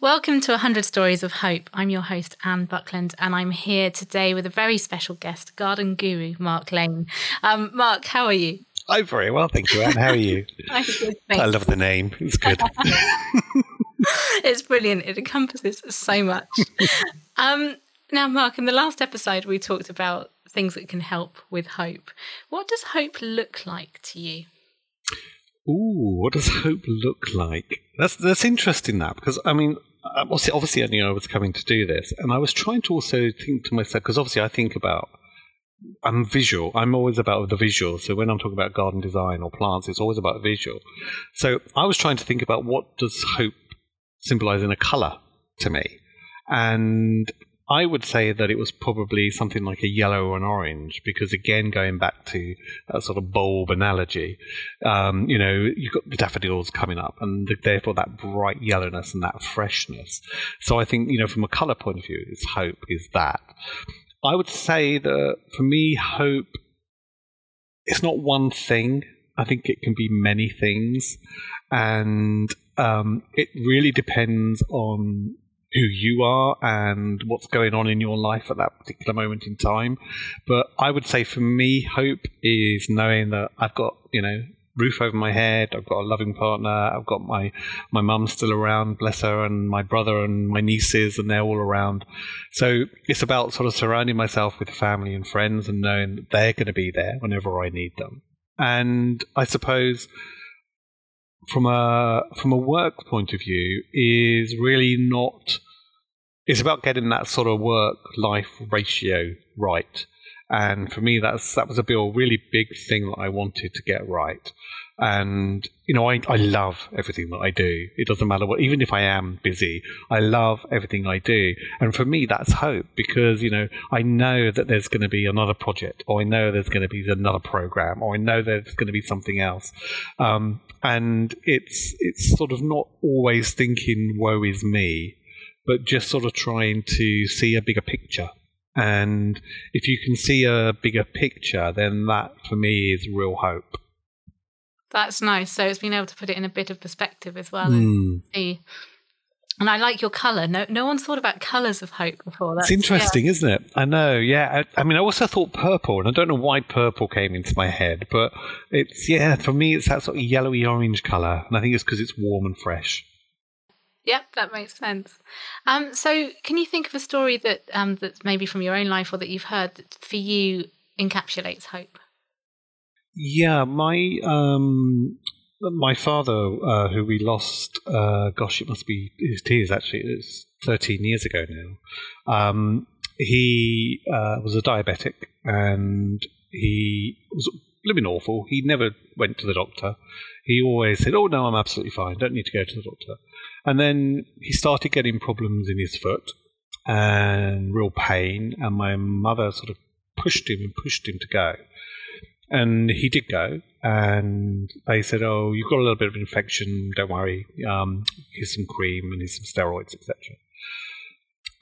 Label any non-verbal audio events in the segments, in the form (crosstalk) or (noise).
Welcome to 100 Stories of Hope. I'm your host, Anne Buckland, and I'm here today with a very special guest, garden guru Mark Lane. Um, Mark, how are you? I'm very well, thank you, Anne. How are you? (laughs) I'm good, I love the name. It's good. (laughs) it's brilliant. It encompasses so much. um, now, Mark, in the last episode, we talked about things that can help with hope. What does hope look like to you? Ooh, what does (laughs) hope look like? That's that's interesting. That because I mean, uh, obviously, obviously, I knew I was coming to do this, and I was trying to also think to myself because obviously, I think about. I'm visual. I'm always about the visual. So when I'm talking about garden design or plants, it's always about visual. So I was trying to think about what does hope symbolize in a color to me, and I would say that it was probably something like a yellow or an orange, because again, going back to that sort of bulb analogy, um, you know, you've got the daffodils coming up, and therefore that bright yellowness and that freshness. So I think, you know, from a color point of view, it's hope is that. I would say that for me, hope it's not one thing. I think it can be many things, and um, it really depends on who you are and what's going on in your life at that particular moment in time. But I would say for me, hope is knowing that I've got, you know, roof over my head, I've got a loving partner, I've got my my mum still around, bless her, and my brother and my nieces, and they're all around. So it's about sort of surrounding myself with family and friends and knowing that they're going to be there whenever I need them. And I suppose from a from a work point of view is really not it's about getting that sort of work life ratio right. And for me that's that was a real really big thing that I wanted to get right and you know I, I love everything that I do. It doesn't matter what even if I am busy I love everything I do. And for me that's hope because you know I know that there's going to be another project or I know there's going to be another program or I know there's going to be something else. Um, and it's it's sort of not always thinking woe is me but just sort of trying to see a bigger picture. And if you can see a bigger picture then that for me is real hope That's nice. So it's been able to put it in a bit of perspective as well. Mm. And see. And I like your color. No, no one's thought about colors of hope before. That's It's interesting, isn't it? I know, yeah. I, I mean, I also thought purple, and I don't know why purple came into my head, but it's, yeah, for me, it's that sort of yellowy orange colour, and I think it's because it's warm and fresh. Yep, that makes sense. Um, so, can you think of a story that um, that's maybe from your own life or that you've heard that for you encapsulates hope? Yeah, my um, my father, uh, who we lost, uh, gosh, it must be his tears actually. It's thirteen years ago now. Um, he uh, was a diabetic, and he was living awful. He never went to the doctor. He always said, "Oh no, I'm absolutely fine. Don't need to go to the doctor." And then he started getting problems in his foot and real pain, and my mother sort of pushed him and pushed him to go. And he did go, and they said, "Oh, you've got a little bit of infection. Don't worry. Um, here's some cream and here's some steroids, etc."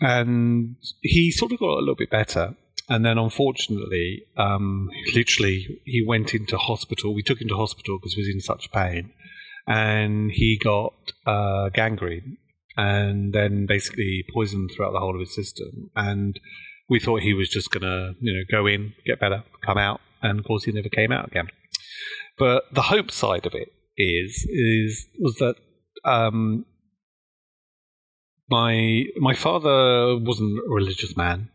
And he sort of got a little bit better, and then unfortunately, um, literally, he went into hospital. We took him to hospital because he was in such pain, and he got uh, gangrene, and then basically poisoned throughout the whole of his system. And we thought he was just gonna, you know, go in, get better, come out, and of course he never came out again. But the hope side of it is is was that um, my my father wasn't a religious man.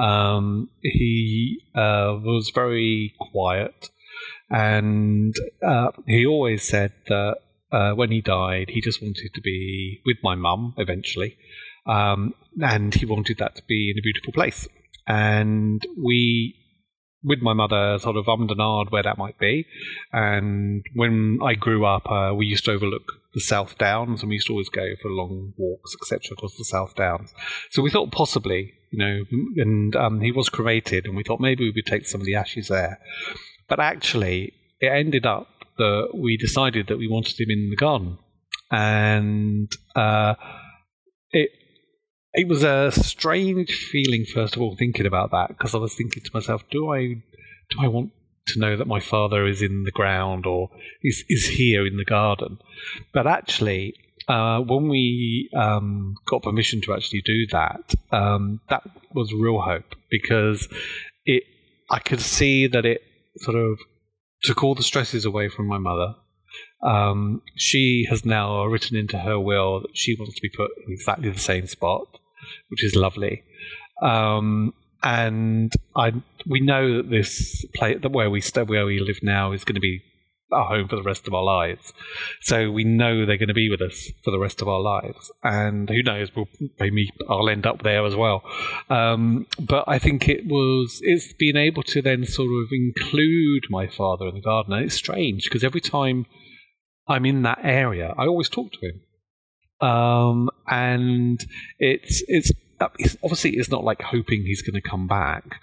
Um, he uh, was very quiet, and uh, he always said that uh, when he died, he just wanted to be with my mum eventually, um, and he wanted that to be in a beautiful place. And we with my mother sort of ummed and where that might be. And when I grew up, uh, we used to overlook the South Downs, and we used to always go for long walks, etc., across the South Downs. So we thought possibly, you know, and um, he was cremated, and we thought maybe we would take some of the ashes there. But actually, it ended up that we decided that we wanted him in the garden, and uh, it it was a strange feeling first of all thinking about that because I was thinking to myself, do I do I want to know that my father is in the ground or is is here in the garden? But actually, uh, when we um, got permission to actually do that, um, that was real hope because it. I could see that it sort of took all the stresses away from my mother. Um, she has now written into her will that she wants to be put in exactly the same spot, which is lovely. Um, and I, we know that this place, that where we where we live now, is going to be our home for the rest of our lives. So we know they're going to be with us for the rest of our lives. And who knows, we'll, maybe I'll end up there as well. Um, but I think it was, it's being able to then sort of include my father in the garden. And it's strange because every time I'm in that area, I always talk to him. Um, and it's, it's, obviously it's not like hoping he's going to come back,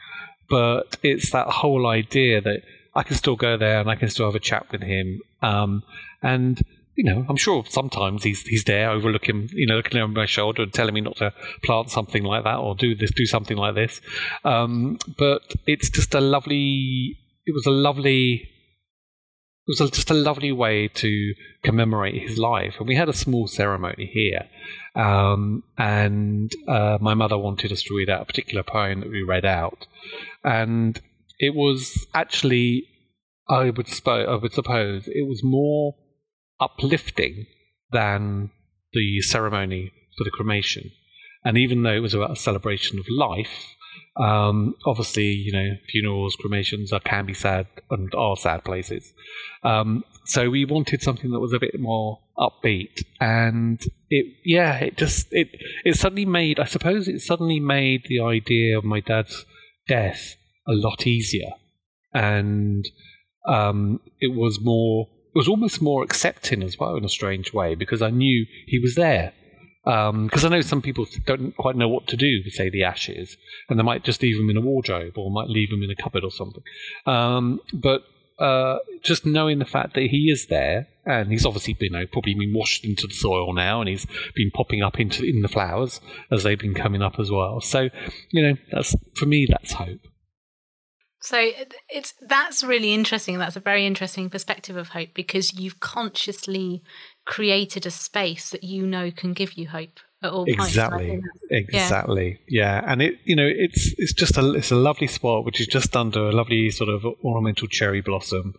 but it's that whole idea that I can still go there and I can still have a chat with him. Um, and you know, I'm sure sometimes he's he's there overlooking, you know, looking over my shoulder and telling me not to plant something like that or do this, do something like this. Um, but it's just a lovely. It was a lovely. It was just a lovely way to commemorate his life, and we had a small ceremony here. Um, and uh, my mother wanted us to read out a particular poem that we read out, and it was actually, I would, spo- I would suppose, it was more uplifting than the ceremony for the cremation. And even though it was about a celebration of life, um, obviously, you know, funerals, cremations are, can be sad and are sad places. Um, so we wanted something that was a bit more upbeat, and it, yeah, it just it it suddenly made. I suppose it suddenly made the idea of my dad's death a lot easier, and um, it was more. It was almost more accepting as well in a strange way because I knew he was there. Because um, I know some people don't quite know what to do with, say, the ashes, and they might just leave them in a wardrobe or might leave them in a cupboard or something. Um, but uh, just knowing the fact that he is there, and he's obviously been, you know, probably been washed into the soil now, and he's been popping up into in the flowers as they've been coming up as well. So, you know, that's for me, that's hope. So it's that's really interesting. That's a very interesting perspective of hope because you've consciously created a space that you know can give you hope at all exactly. points. Exactly. Yeah. yeah. And it you know, it's it's just a it's a lovely spot which is just under a lovely sort of ornamental cherry blossom.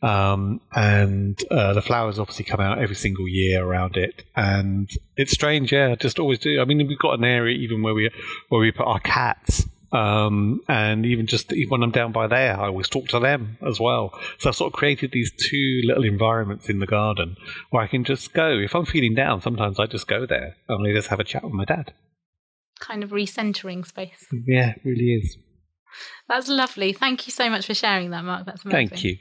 Um, and uh, the flowers obviously come out every single year around it. And it's strange, yeah, just always do. I mean we've got an area even where we where we put our cats um, and even just even when I'm down by there, I always talk to them as well. So I've sort of created these two little environments in the garden where I can just go. If I'm feeling down, sometimes I just go there and I just have a chat with my dad. Kind of recentering space. Yeah, it really is. That's lovely. Thank you so much for sharing that, Mark. That's amazing. Thank you.